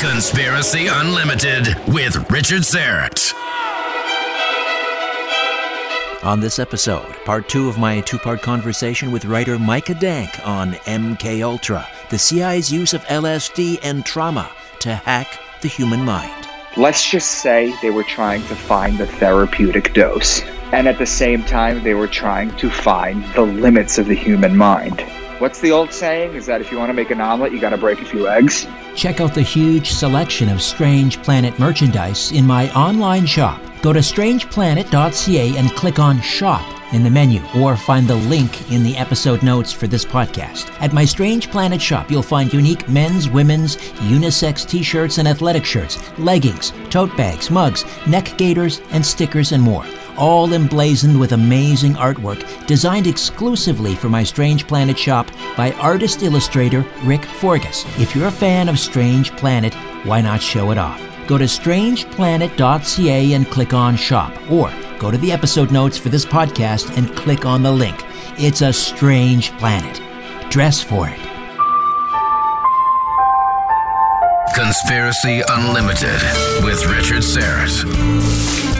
Conspiracy Unlimited with Richard Syrett. On this episode, part two of my two-part conversation with writer Micah Dank on MK Ultra, the CIA's use of LSD and trauma to hack the human mind. Let's just say they were trying to find the therapeutic dose, and at the same time, they were trying to find the limits of the human mind. What's the old saying? Is that if you want to make an omelet, you got to break a few eggs? Check out the huge selection of Strange Planet merchandise in my online shop. Go to strangeplanet.ca and click on Shop in the menu or find the link in the episode notes for this podcast. At my Strange Planet shop, you'll find unique men's, women's, unisex t shirts and athletic shirts, leggings, tote bags, mugs, neck gaiters, and stickers, and more all emblazoned with amazing artwork designed exclusively for my Strange Planet shop by artist illustrator Rick Forgus. If you're a fan of Strange Planet, why not show it off? Go to strangeplanet.ca and click on shop, or go to the episode notes for this podcast and click on the link. It's a strange planet. Dress for it. Conspiracy Unlimited with Richard Syrett.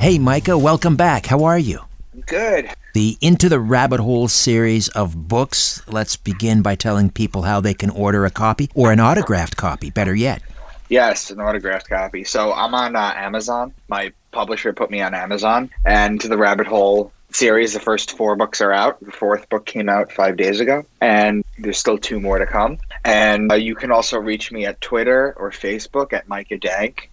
Hey, Micah, welcome back. How are you? Good. The Into the Rabbit Hole series of books. Let's begin by telling people how they can order a copy or an autographed copy, better yet. Yes, an autographed copy. So I'm on uh, Amazon. My publisher put me on Amazon. And to the Rabbit Hole series, the first four books are out. The fourth book came out five days ago. And there's still two more to come. And uh, you can also reach me at Twitter or Facebook at Micah Dank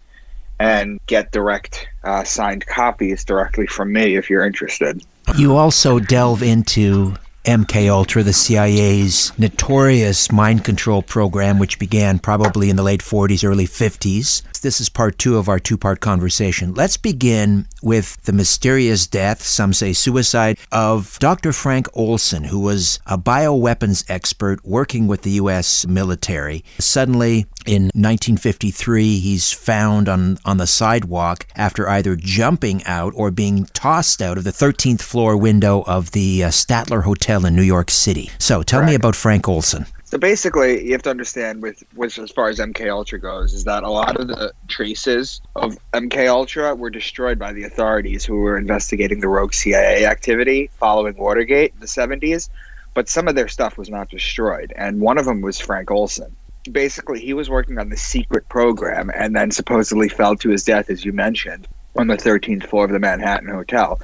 and get direct uh, signed copies directly from me if you're interested. You also delve into MK Ultra, the CIA's notorious mind control program, which began probably in the late 40s, early 50s. This is part two of our two part conversation. Let's begin with the mysterious death, some say suicide, of Dr. Frank Olson, who was a bioweapons expert working with the U.S. military. Suddenly, in 1953, he's found on, on the sidewalk after either jumping out or being tossed out of the 13th floor window of the uh, Statler Hotel in New York City. So tell me about Frank Olson. So basically, you have to understand with as far as MK Ultra goes, is that a lot of the traces of MK Ultra were destroyed by the authorities who were investigating the rogue CIA activity following Watergate in the 70s. But some of their stuff was not destroyed, and one of them was Frank Olson. Basically, he was working on the secret program, and then supposedly fell to his death, as you mentioned, on the 13th floor of the Manhattan Hotel.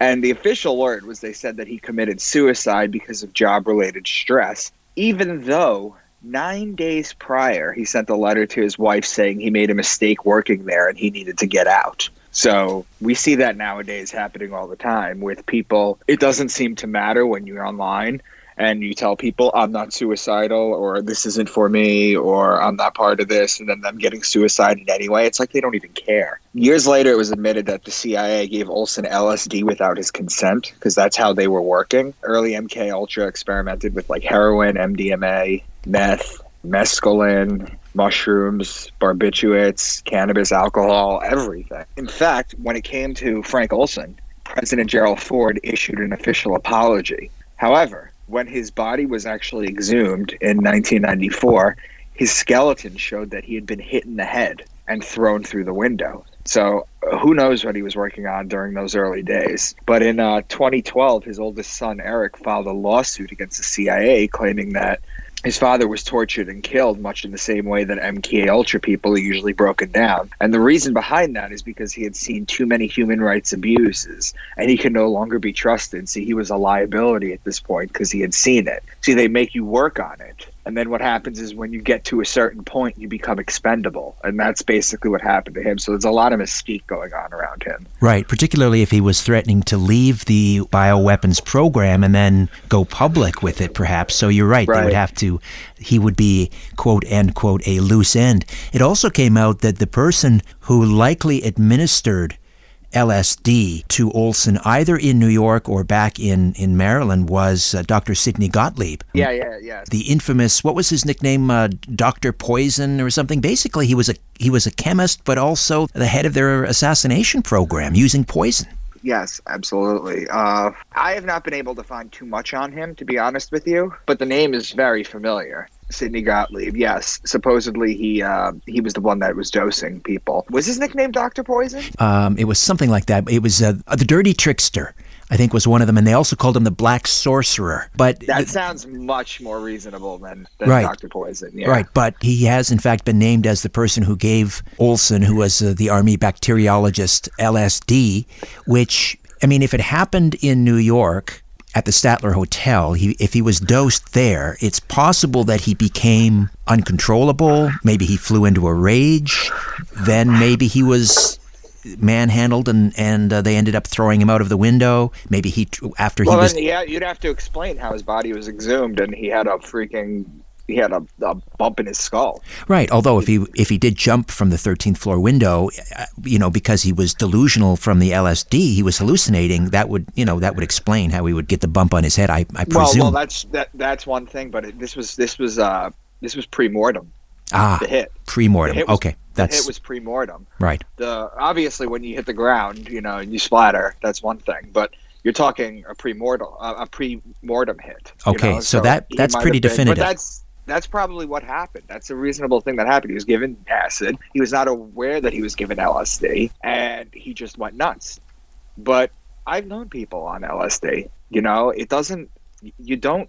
And the official word was they said that he committed suicide because of job related stress even though nine days prior he sent a letter to his wife saying he made a mistake working there and he needed to get out. So we see that nowadays happening all the time with people. It doesn't seem to matter when you're online and you tell people I'm not suicidal or this isn't for me or I'm not part of this and then them getting suicided anyway. It's like they don't even care. Years later it was admitted that the CIA gave Olson LSD without his consent because that's how they were working. Early MK Ultra experimented with like heroin, MDMA, meth, mescaline, mushrooms, barbiturates, cannabis, alcohol, everything. In fact, when it came to Frank Olson, President Gerald Ford issued an official apology. However, when his body was actually exhumed in 1994, his skeleton showed that he had been hit in the head and thrown through the window. So who knows what he was working on during those early days. But in uh, 2012, his oldest son, Eric, filed a lawsuit against the CIA claiming that his father was tortured and killed much in the same way that MK Ultra people are usually broken down. And the reason behind that is because he had seen too many human rights abuses and he could no longer be trusted. See, he was a liability at this point because he had seen it. See, they make you work on it. And then what happens is when you get to a certain point, you become expendable. And that's basically what happened to him. So there's a lot of mystique going on around him. Right, particularly if he was threatening to leave the bioweapons program and then go public with it, perhaps. So you're right, right. they would have to, he would be, quote, end quote, a loose end. It also came out that the person who likely administered LSD to Olson, either in New York or back in, in Maryland, was uh, Dr. Sidney Gottlieb. Yeah, yeah, yeah. The infamous, what was his nickname, uh, Doctor Poison or something? Basically, he was a he was a chemist, but also the head of their assassination program using poison. Yes, absolutely. Uh, I have not been able to find too much on him, to be honest with you, but the name is very familiar. Sidney Gottlieb. Yes, supposedly he uh, he was the one that was dosing people. Was his nickname Doctor Poison? Um, it was something like that. It was uh, the Dirty Trickster. I think was one of them, and they also called him the Black Sorcerer. But that th- sounds much more reasonable than, than right. Doctor Poison. Yeah. Right, but he has in fact been named as the person who gave Olson, who was uh, the army bacteriologist, LSD. Which I mean, if it happened in New York, at the Statler Hotel, he, if he was dosed there, it's possible that he became uncontrollable. Maybe he flew into a rage. Then maybe he was manhandled and and uh, they ended up throwing him out of the window. Maybe he after well, he was. yeah, you'd have to explain how his body was exhumed and he had a freaking he had a, a, bump in his skull. Right. Although if he if he did jump from the 13th floor window, uh, you know, because he was delusional from the LSD, he was hallucinating. That would you know that would explain how he would get the bump on his head. I, I presume. Well, well, that's that that's one thing, but it, this was this was uh this was pre-mortem. Ah, the hit pre-mortem. The hit was, okay, that's it was pre-mortem. Right. The obviously when you hit the ground, you know, and you splatter, that's one thing, but you're talking a pre-mortem uh, a pre-mortem hit. Okay, know? so, so, that that's pretty definitive. Been, but that's that's probably what happened. That's a reasonable thing that happened. He was given acid. He was not aware that he was given LSD, and he just went nuts. But I've known people on LSD. You know, it doesn't. You don't.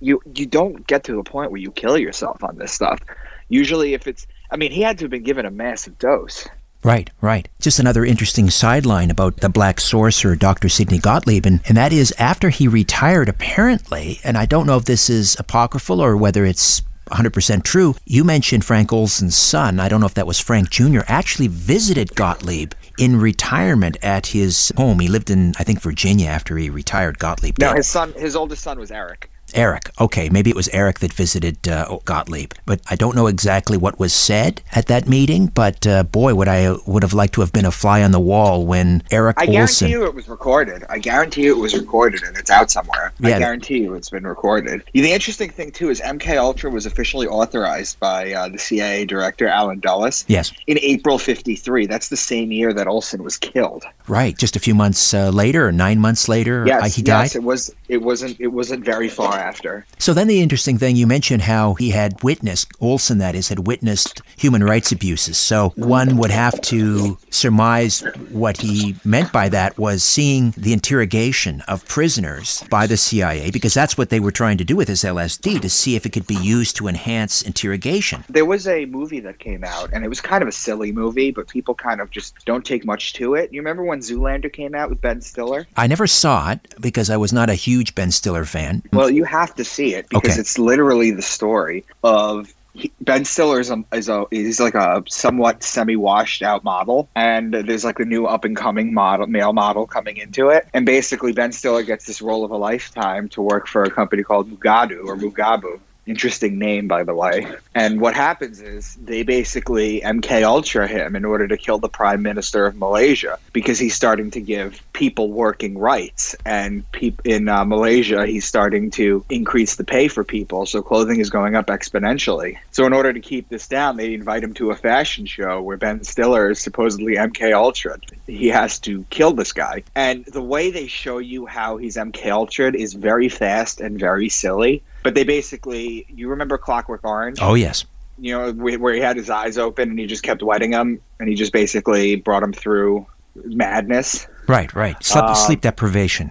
You you don't get to the point where you kill yourself on this stuff. Usually, if it's, I mean, he had to have been given a massive dose. Right, right. Just another interesting sideline about the black sorcerer, Dr. Sidney Gottlieb, and, and that is after he retired, apparently, and I don't know if this is apocryphal or whether it's 100% true. You mentioned Frank Olson's son, I don't know if that was Frank Jr., actually visited Gottlieb in retirement at his home. He lived in, I think, Virginia after he retired. Gottlieb. No, his son, his oldest son was Eric. Eric. Okay, maybe it was Eric that visited uh, Gottlieb, but I don't know exactly what was said at that meeting. But uh, boy, would I would have liked to have been a fly on the wall when Eric I Olson. guarantee you it was recorded. I guarantee you it was recorded and it's out somewhere. Yeah, I guarantee you it's been recorded. The interesting thing too is MK Ultra was officially authorized by uh, the CIA director Allen Dulles. Yes. In April '53. That's the same year that Olson was killed. Right. Just a few months uh, later, or nine months later, yes, uh, he died. Yes, it was. It wasn't. It wasn't very far after. So then the interesting thing you mentioned how he had witnessed Olson that is had witnessed human rights abuses. So one would have to surmise what he meant by that was seeing the interrogation of prisoners by the CIA because that's what they were trying to do with his LSD to see if it could be used to enhance interrogation. There was a movie that came out and it was kind of a silly movie, but people kind of just don't take much to it. You remember when Zoolander came out with Ben Stiller? I never saw it because I was not a huge Ben Stiller fan. Well, you have to see it because okay. it's literally the story of Ben Stiller is a, is a he's like a somewhat semi washed out model, and there's like a new up and coming model male model coming into it, and basically Ben Stiller gets this role of a lifetime to work for a company called Mugadu or Mugabu, interesting name by the way. And what happens is they basically mk ultra him in order to kill the prime minister of malaysia because he's starting to give people working rights. And in uh, malaysia he's starting to increase the pay for people. So clothing is going up exponentially. So in order to keep this down they invite him to a fashion show where ben stiller is supposedly mk ultra. He has to kill this guy. And the way they show you how he's mk ultra is very fast and very silly but they basically, you remember Clockwork Orange? Oh yes. You know where he had his eyes open and he just kept wetting him, and he just basically brought him through madness. Right, right. Sleep, uh, sleep deprivation.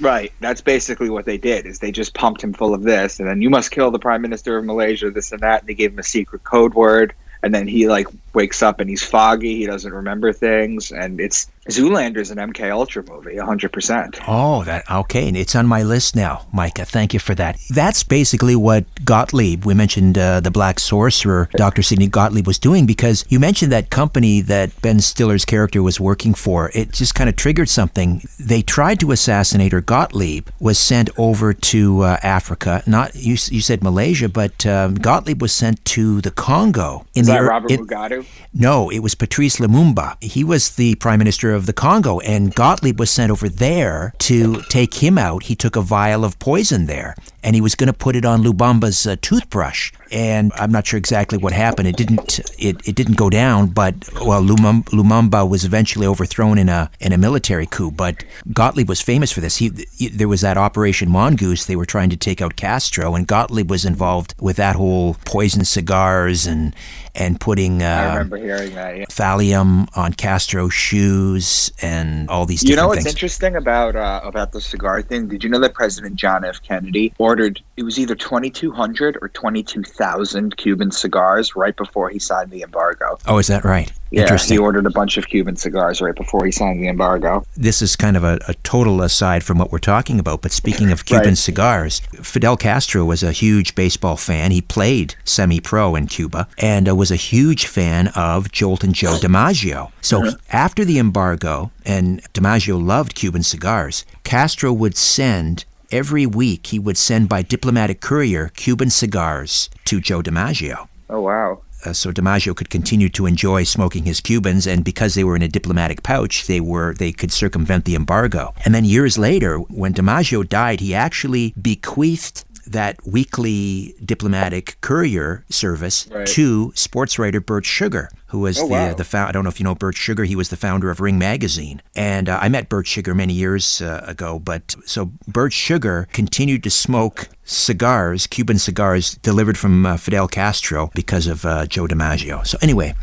Right. That's basically what they did. Is they just pumped him full of this, and then you must kill the prime minister of Malaysia, this and that. And they gave him a secret code word, and then he like wakes up and he's foggy. He doesn't remember things, and it's Zoolander's an MK Ultra movie, hundred percent. Oh, that okay. And it's on my list now, Micah. Thank you for that. That's basically what Gottlieb. We mentioned uh, the Black Sorcerer. Dr. Sidney Gottlieb was doing because you mentioned that company that Ben Stiller's character was working for. It just kind of triggered something. They tried to assassinate her. Gottlieb was sent over to uh, Africa. Not you. You said Malaysia, but um, Gottlieb was sent to the Congo. In Is the, that Robert in, Mugabe? No, it was Patrice Lumumba. He was the prime minister of the Congo, and Gottlieb was sent over there to take him out. He took a vial of poison there, and he was going to put it on Lumumba's uh, toothbrush. And I'm not sure exactly what happened. It didn't. It, it didn't go down, but well, Lumumba, Lumumba was eventually overthrown in a in a military coup. But Gottlieb was famous for this. He, he there was that Operation Mongoose. They were trying to take out Castro, and Gottlieb was involved with that whole poison cigars and and putting uh, I remember hearing that. Yeah. thallium on Castro's shoes and all these You know what's things. interesting about uh, about the cigar thing? Did you know that President John F. Kennedy ordered it was either twenty two hundred or twenty two thousand Cuban cigars right before he signed the embargo? oh, is that right? Yeah, Interesting. he ordered a bunch of Cuban cigars right before he signed the embargo. this is kind of a, a total aside from what we're talking about, but speaking of Cuban Right. cigars, Fidel Castro was a huge baseball fan. He played semi pro in Cuba and uh, was a huge fan of Joltin' Joe DiMaggio. So Uh-huh. after the embargo, and DiMaggio loved Cuban cigars, Castro would send. Every week, he would send by diplomatic courier Cuban cigars to Joe DiMaggio. Oh wow. uh, so DiMaggio could continue to enjoy smoking his Cubans, and because they were in a diplomatic pouch, they were they could circumvent the embargo. And then years later, when DiMaggio died, he actually bequeathed that weekly diplomatic courier service Right. to sports writer Bert Sugar, who was Oh, the wow. the found, I don't know if you know Bert Sugar. He was the founder of Ring Magazine, and uh, I met Bert Sugar many years uh, ago. But so Bert Sugar continued to smoke cigars, Cuban cigars delivered from uh, Fidel Castro because of uh, Joe DiMaggio. So anyway,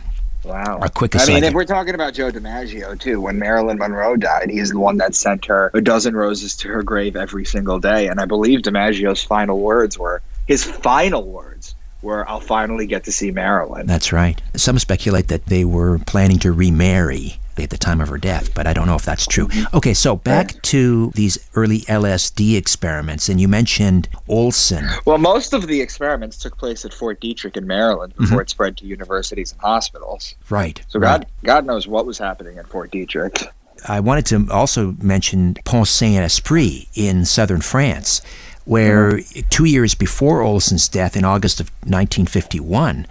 Wow. A quick aside. I mean, if we're talking about Joe DiMaggio too, when Marilyn Monroe died, he's the one that sent her a dozen roses to her grave every single day. And I believe DiMaggio's final words were his final words were, "I'll finally get to see Marilyn." that's right. Some speculate that they were planning to remarry at the time of her death, but I don't know if that's true. Mm-hmm. Okay, so back to these early LSD experiments, and you mentioned Olson. Well, most of the experiments took place at Fort Detrick in Maryland before mm-hmm. it spread to universities and hospitals. Right. So right. God, God knows what was happening at Fort Detrick. I wanted to also mention Pont Saint Esprit in southern France, where two years before Olson's death in August of 1951,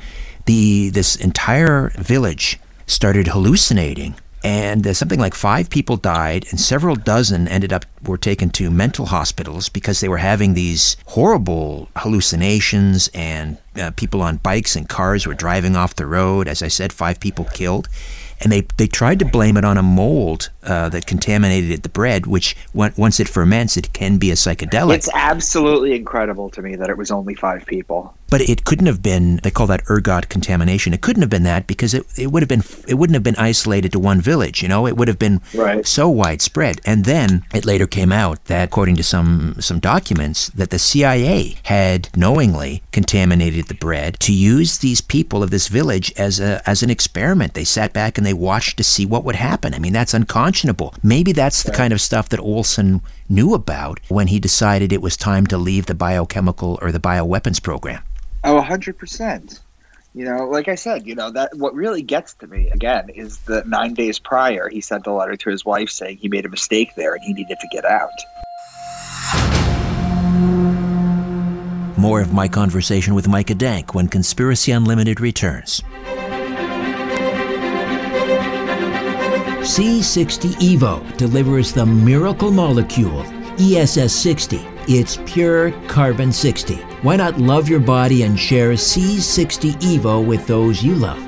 the this entire village started hallucinating. And uh, something like five people died, and several dozen ended up were taken to mental hospitals because they were having these horrible hallucinations, and uh, people on bikes and cars were driving off the road. As I said, five people killed and they, they tried to blame it on a mold uh, that contaminated the bread, which on- once it ferments, it can be a psychedelic. It's absolutely incredible to me that it was only five people. but it couldn't have been. They call that ergot contamination. It couldn't have been that because it, it would have been it wouldn't have been isolated to one village. You know, it would have been Right. so widespread. And then it later came out that, according to some some documents, that the CIA had knowingly contaminated the bread to use these people of this village as a as an experiment. They sat back and they watched to see what would happen. I mean, that's unconscionable. Maybe that's the kind of stuff that Olson knew about when he decided it was time to leave the biochemical or the bioweapons program. Oh, 100%. You know, like I said, you know that what really gets to me again is that nine days prior he sent a letter to his wife saying he made a mistake there and he needed to get out. More of my conversation with Micah Dank when Conspiracy Unlimited returns. C60 Evo delivers the miracle molecule ESS 60. It's pure carbon 60. Why not love your body and share C60 Evo with those you love?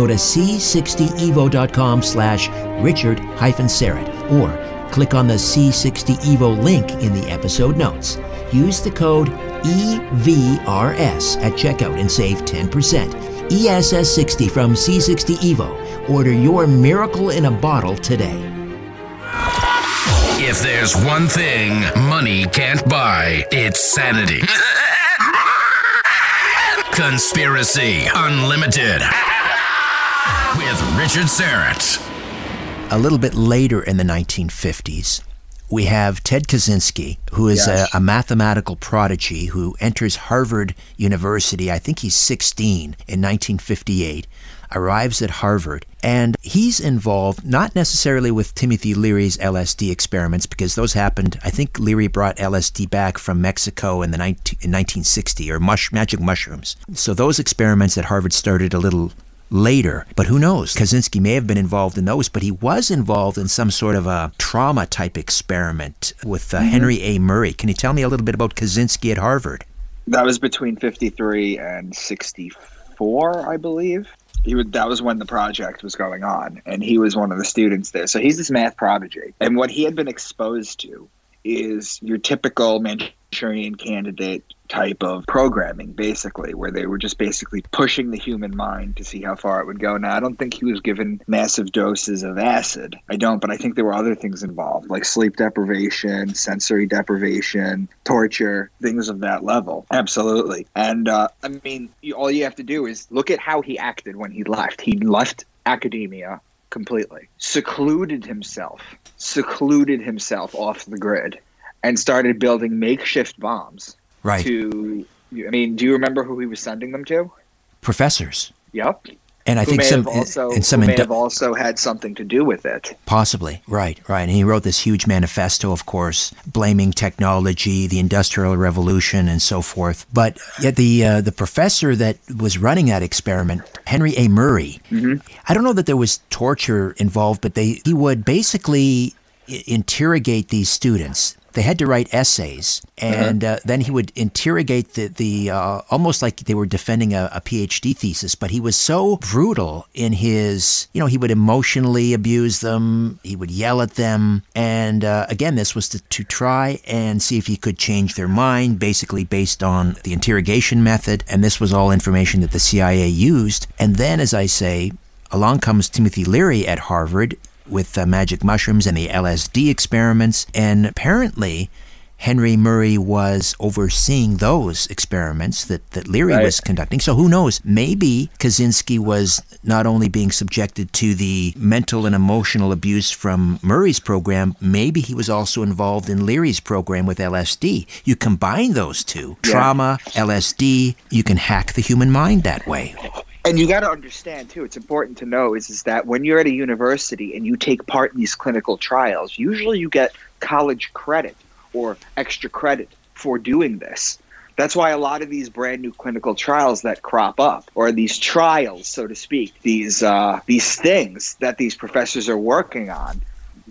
Go to c60evo.com slash richard Syrett or click on the C60 Evo link in the episode notes. Use the code EVRS at checkout and save 10%. ESS 60 from C60 Evo. Order your miracle in a bottle today. If there's one thing money can't buy, it's sanity. Conspiracy Unlimited with Richard Syrett. A little bit later in the 1950s, we have Ted Kaczynski, who is yes. a, a, mathematical prodigy who enters Harvard University. I think he's 16 in 1958, arrives at Harvard, and he's involved not necessarily with Timothy Leary's LSD experiments because those happened. I think Leary brought LSD back from Mexico in the 19, in 1960 or mush, magic mushrooms. So those experiments at Harvard started a little later. But who knows? Kaczynski may have been involved in those, but he was involved in some sort of a trauma type experiment with uh, mm-hmm. Henry A. Murray. Can you tell me a little bit about Kaczynski at Harvard? That was between 53 and 64, I believe. He would, that was when the project was going on, and he was one of the students there. So he's this math prodigy. And what he had been exposed to is your typical Manchurian candidate type of programming, basically, where they were just basically pushing the human mind to see how far it would go. Now, I don't think he was given massive doses of acid. I don't, but I think there were other things involved, like sleep deprivation, sensory deprivation, torture, things of that level. Absolutely. And uh, I mean, all you have to do is look at how he acted when he left. He left academia completely, secluded himself, secluded himself off the grid, and started building makeshift bombs right. to. I mean, do you remember who he was sending them to? Professors. Yep. And I who think some also, and some may have also had something to do with it. Possibly, right, right. And he wrote this huge manifesto, of course, blaming technology, the Industrial Revolution, and so forth. But yet the uh, the professor that was running that experiment, Henry A. Murray, mm-hmm. I don't know that there was torture involved, but they he would basically interrogate these students they had to write essays, uh-huh. and uh, then he would interrogate the the uh, almost like they were defending a, a, PhD thesis. But he was so brutal in his, you know, he would emotionally abuse them, he would yell at them, and uh, again, this was to, to try and see if he could change their mind, basically based on the interrogation method. And this was all information that the CIA used. And then, as I say, along comes Timothy Leary at Harvard with the magic mushrooms and the LSD experiments. And apparently, Henry Murray was overseeing those experiments that, that Leary right. was conducting. So who knows? Maybe Kaczynski was not only being subjected to the mental and emotional abuse from Murray's program, maybe he was also involved in Leary's program with LSD. You combine those two yeah. trauma, LSD, you can hack the human mind that way and you got to understand too it's important to know is, is that when you're at a university and you take part in these clinical trials usually you get college credit or extra credit for doing this. That's why a lot of these brand new clinical trials that crop up or these trials so to speak these uh, these things that these professors are working on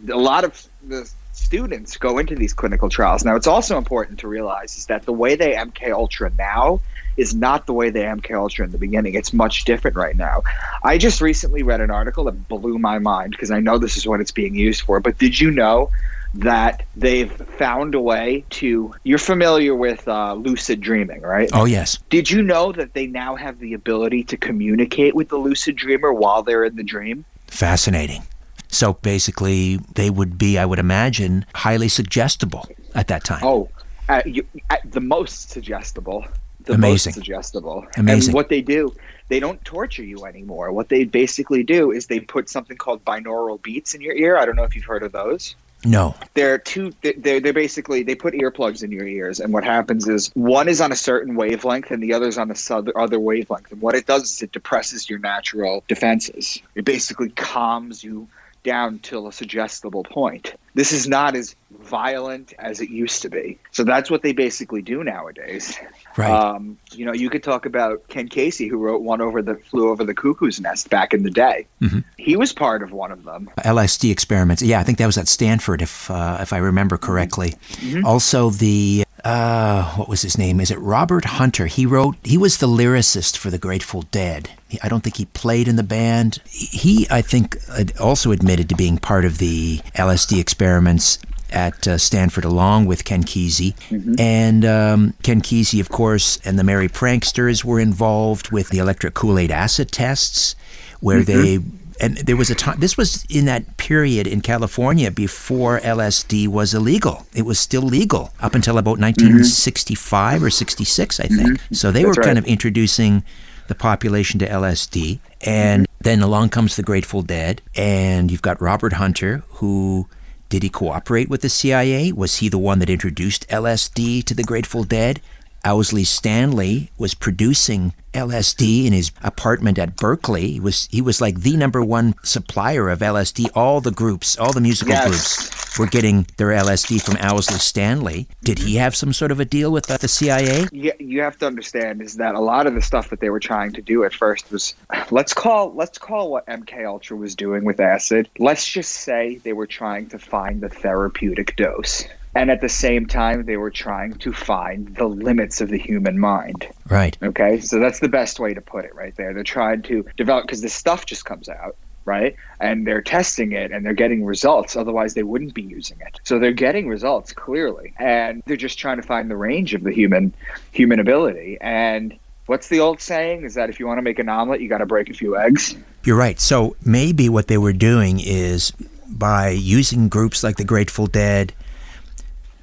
a lot of the students go into these clinical trials. Now it's also important to realize is that the way they mk ultra now is not the way they MK Ultra in the beginning. It's much different right now. I just recently read an article that blew my mind because I know this is what it's being used for. But did you know that they've found a way to? You're familiar with uh, lucid dreaming, right? Oh yes. Did you know that they now have the ability to communicate with the lucid dreamer while they're in the dream? Fascinating. So basically, they would be, I would imagine, highly suggestible at that time. Oh, uh, you, uh, the most suggestible the Amazing. most suggestible. Amazing. And what they do, they don't torture you anymore. What they basically do is they put something called binaural beats in your ear. I don't know if you've heard of those. No. They're two they're they're basically they put earplugs in your ears and what happens is one is on a certain wavelength and the other is on a other wavelength. And what it does is it depresses your natural defenses. It basically calms you down to a suggestible point. This is not as violent as it used to be. So that's what they basically do nowadays. Right. Um, you know, you could talk about Ken Kesey, who wrote one over the flew over the cuckoo's nest back in the day. Mm-hmm. He was part of one of them. LSD experiments. Yeah, I think that was at Stanford, if uh, if I remember correctly. Mm-hmm. Also, the uh, what was his name? Is it Robert Hunter? He wrote. He was the lyricist for the Grateful Dead. He, I don't think he played in the band. He, I think, also admitted to being part of the LSD experiments at uh, Stanford along with Ken Kesey. And um, Ken Kesey, of course, and the Merry Pranksters were involved with the electric Kool Aid acid tests, where they. And there was a time, this was in that period in California before LSD was illegal. It was still legal up until about mm-hmm. 1965 or 66, I think. Mm-hmm. So they That's were kind right. of introducing the population to LSD. And mm-hmm. then along comes the Grateful Dead, and you've got Robert Hunter, who did he cooperate with the CIA? Was he the one that introduced LSD to the Grateful Dead? Owsley Stanley was producing LSD in his apartment at Berkeley. He was he was like the number one supplier of LSD. All the groups, all the musical Yes. groups were getting their LSD from Owsley Stanley. Did he have some sort of a deal with the CIA? you, you have to understand is that a lot of the stuff that they were trying to do at first was let's call let's call what MK Ultra was doing with acid. Let's just say they were trying to find the therapeutic dose. And at the same time they were trying to find the limits of the human mind. Right. Okay? So that's the best way to put it right there. They're trying to develop because this stuff just comes out right? And they're testing it and they're getting results. Otherwise, they wouldn't be using it. So they're getting results clearly, and they're just trying to find the range of the human human ability. And what's the old saying? Is that if you want to make an omelet, you got to break a few eggs. You're right. So maybe what they were doing is by using groups like the Grateful Dead,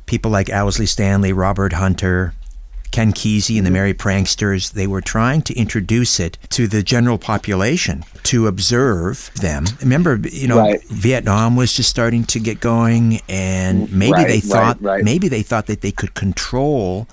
people like Owsley Stanley, Robert Hunter, Ken Kesey, and the mm-hmm. Merry Pranksters, they were trying to introduce it to the general population to observe them. Remember, you know, Right. Vietnam was just starting to get going, and mm, maybe Right, they thought right. maybe they thought that they could control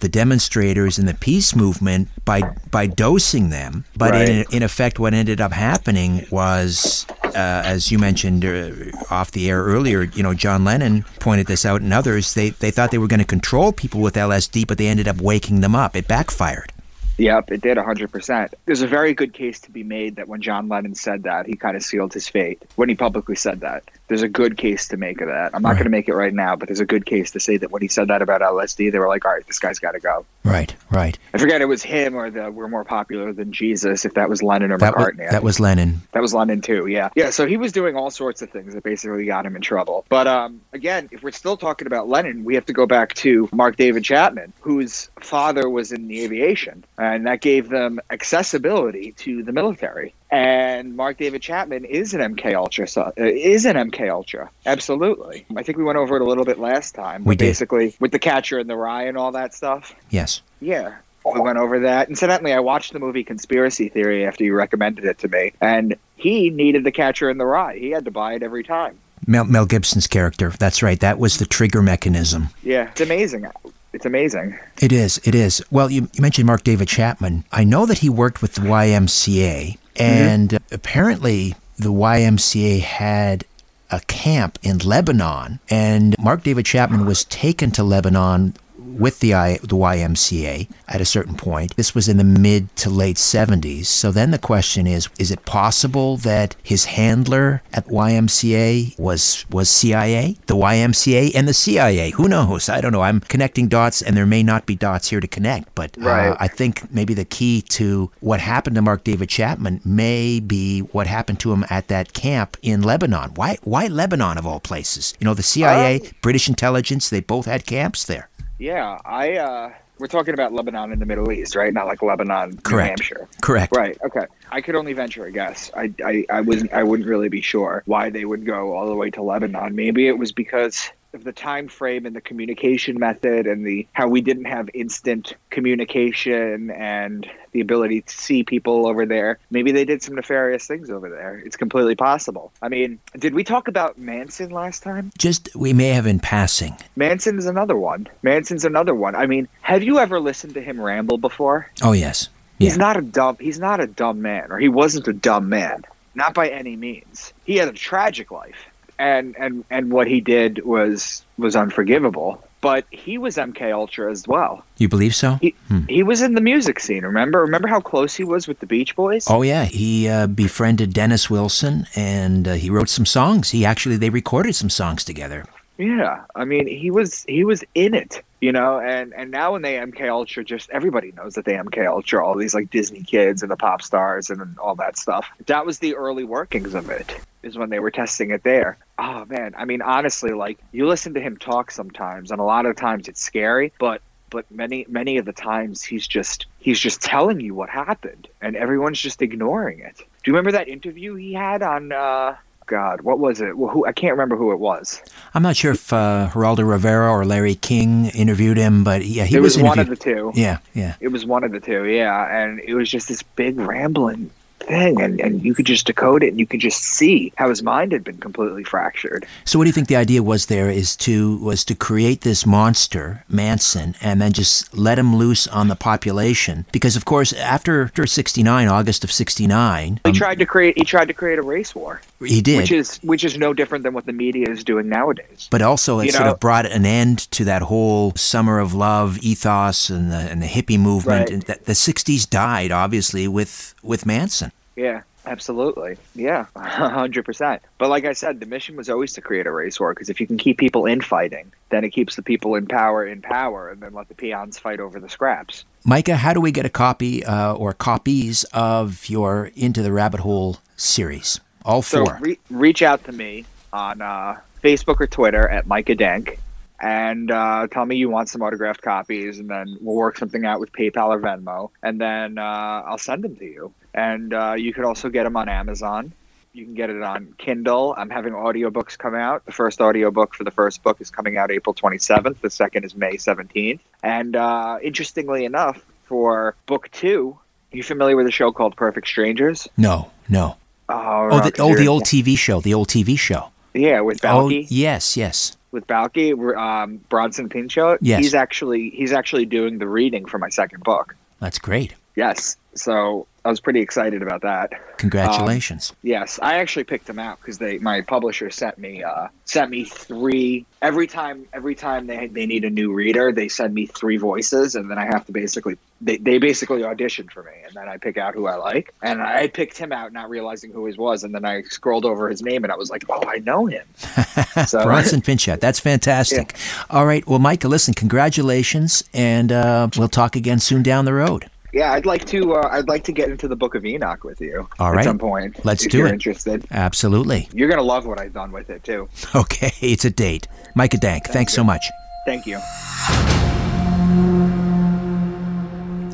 the demonstrators in the peace movement by by dosing them. But in, in effect, what ended up happening was, as you mentioned uh, off the air earlier, you know, John Lennon pointed this out, and others. They they thought they were going to control people with LSD, but they ended up waking them up. It backfired. Yep, it did 100%. There's a very good case to be made that when John Lennon said that, he kind of sealed his fate when he publicly said that. There's a good case to make of that. I'm not Right. going to make it right now, but there's a good case to say that when he said that about LSD, they were like, all right, this guy's got to go. Right, right. I forget it was him or the We're More Popular Than Jesus, if that was Lennon or That was McCartney. I that was Lennon. That was Lennon too, yeah. Yeah, so he was doing all sorts of things that basically got him in trouble. But um, again, if we're still talking about Lennon, we have to go back to Mark David Chapman, whose father was in the aviation, and that gave them accessibility to the military. And Mark David Chapman is an MK Ultra, uh, is an MK Ultra, absolutely. I think we went over it a little bit last time. We but did. Basically, with the catcher in the rye and all that stuff. Yes. Yeah. We went over that. Incidentally, I watched the movie Conspiracy Theory after you recommended it to me, and he needed the catcher in the rye. He had to buy it every time. Mel, Mel Gibson's character. That's right. That was the trigger mechanism. Yeah, it's amazing. It's amazing. It is. It is. Well, you, you mentioned Mark David Chapman. I know that he worked with the YMCA, and uh, apparently the YMCA had a camp in Lebanon, and Mark David Chapman was taken to Lebanon with the I, the YMCA at a certain point. This was in the mid to late 70s. So then the question is is it possible that his handler at YMCA was was CIA, the YMCA and the CIA? Who knows? I don't know. I'm connecting dots and there may not be dots here to connect, but uh, I think maybe the key to what happened to Mark David Chapman may be what happened to him at that camp in Lebanon. Why why Lebanon of all places? You know, the CIA, British intelligence, they both had camps there. Yeah, I. uh We're talking about Lebanon in the Middle East, right? Not like Lebanon, Correct. New. Hampshire. Correct. Right. Okay. I could only venture a guess. I, I, I wasn't. I wouldn't really be sure why they would go all the way to Lebanon. Maybe it was because of the time frame and the communication method and the how we didn't have instant communication and the ability to see people over there. Maybe they did some nefarious things over there. It's completely possible. I mean, did we talk about Manson last time? Just we may have in passing. Manson is another one. Manson's another one. I mean, have you ever listened to him ramble before? Oh yes. He's not a dumb. He's not a dumb man, or he wasn't a dumb man. not by any means. He had a tragic life, and and and what he did was was unforgivable. But he was MK Ultra as well. You believe so? He he was in the music scene. Remember? Remember how close he was with the Beach Boys? Oh yeah, he uh, befriended Dennis Wilson, and uh, he wrote some songs. He actually they recorded some songs together. Yeah, I mean, he was he was in it, you know, and and now when they MK Ultra, just everybody knows that they MK Ultra, all these like Disney kids and the pop stars and all that stuff. That was the early workings of it. Is when they were testing it there. Oh man, I mean, honestly, like you listen to him talk sometimes, and a lot of times it's scary, but but many many of the times he's just he's just telling you what happened, and everyone's just ignoring it. Do you remember that interview he had on? uh God, what was it? Well, who I can't remember who it was. I'm not sure if uh, Geraldo Rivera or Larry King interviewed him, but yeah, he it was, was, one of the two. Yeah, yeah. It was one of the two, yeah. And it was just this big rambling thing, and, and you could just decode it, and you could just see how his mind had been completely fractured. So what do you think the idea was there is to was to create this monster, Manson, and then just let him loose on the population? Because of course, after, after 69, August of 69, He tried to create. He tried to create a race war, he did. which is which is no different than what the media is doing nowadays. but also it You sort know- of brought an end to that whole summer of love ethos and the, and the hippie movement. Right. And that the 60s died, obviously, with, with Manson. Yeah, absolutely. Yeah, hundred percent. But like I said, the mission was always to create a race war because if you can keep people infighting, then it keeps the people in power in power, and then let the peons fight over the scraps. Micah, how do we get a copy uh, or copies of your Into the Rabbit Hole series? All So four. re- reach out to me on uh, Facebook or Twitter at Micah Dank and uh, tell me you want some autographed copies, and then we'll work something out with PayPal or Venmo, and then uh, I'll send them to you. And uh, you could also get them on Amazon. You can get it on Kindle. I'm having audiobooks come out. The first audiobook for the first book is coming out April 27th. The second is May 17th. And uh, interestingly enough, for book two, you familiar with a show called Perfect Strangers? no, no. Oh, Oh, the, oh, the old TV show. The old TV show. Yeah, with Balky. Oh, yes, yes. With Balky, um, Bronson Pinchot. Yes. He's actually he's actually doing the reading for my second book. That's great. Yes. So I was pretty excited about that. Congratulations. Yes, I actually picked them out because they my publisher sent me uh, sent me three every time every time they they need a new reader they send me three voices and then I have to basically they, they basically audition for me and then I pick out who I like and I picked him out not realizing who his was and then I scrolled over his name and I was like oh I know him so Bronson Pinchot. That's fantastic. All right. Well, Micah, listen, congratulations, and uh, we'll talk again soon down the road. Yeah I'd like to uh, I'd like to get into the Book of Enoch with you All at some point Let's if do you're it. interested Absolutely. you're gonna love what I've done with it too Okay. It's a date. Micah Dank, thanks so much. thank you.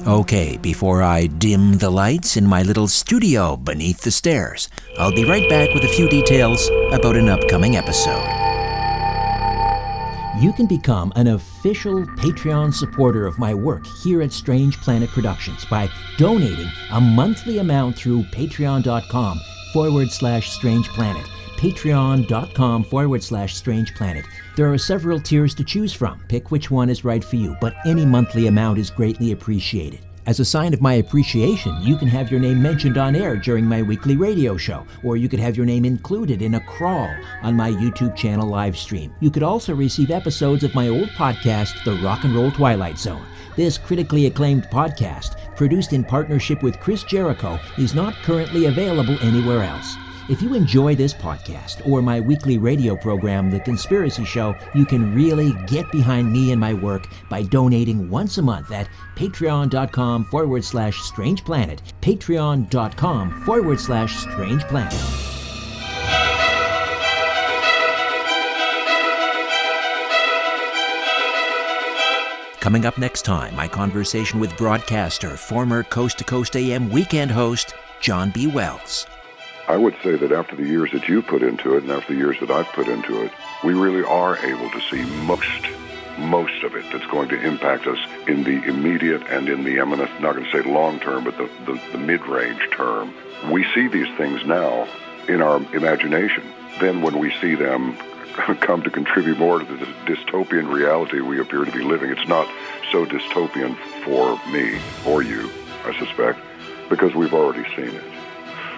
Okay, before I dim the lights in my little studio beneath the stairs, I'll be right back with a few details about an upcoming episode. You can become an official Patreon supporter of my work here at Strange Planet Productions by donating a monthly amount through patreon.com forward slash strange planet. Patreon.com forward slash strange planet. There are several tiers to choose from. Pick which one is right for you, but any monthly amount is greatly appreciated. As a sign of my appreciation, you can have your name mentioned on air during my weekly radio show, or you could have your name included in a crawl on my YouTube channel live stream. You could also receive episodes of my old podcast, The Rock and Roll Twilight Zone. This critically acclaimed podcast, produced in partnership with Chris Jericho, is not currently available anywhere else. If you enjoy this podcast or my weekly radio program, The Conspiracy Show, you can really get behind me and my work by donating once a month at patreon.com forward slash strange planet. Patreon.com forward slash strange planet. Coming up next time, my conversation with broadcaster, former Coast to Coast AM weekend host, John B. Wells. I would say that after the years that you put into it and after the years that I've put into it, we really are able to see most, most of it that's going to impact us in the immediate and in the, I'm not going to say long term, but the, the, the mid-range term. We see these things now in our imagination. Then when we see them come to contribute more to the dystopian reality we appear to be living, it's not so dystopian for me or you, I suspect, because we've already seen it.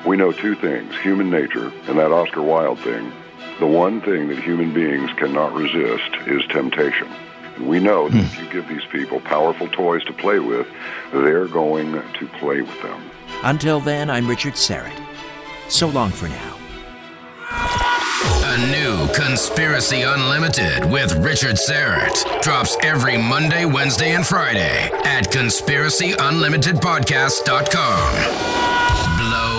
We know two things human nature and that Oscar Wilde thing. The one thing that human beings cannot resist is temptation. And we know that if hmm. you give these people powerful toys to play with, they're going to play with them. Until then, I'm Richard Syrett. So long for now. A new Conspiracy Unlimited with Richard Syrett drops every Monday, Wednesday, and Friday at conspiracyunlimitedpodcast.com.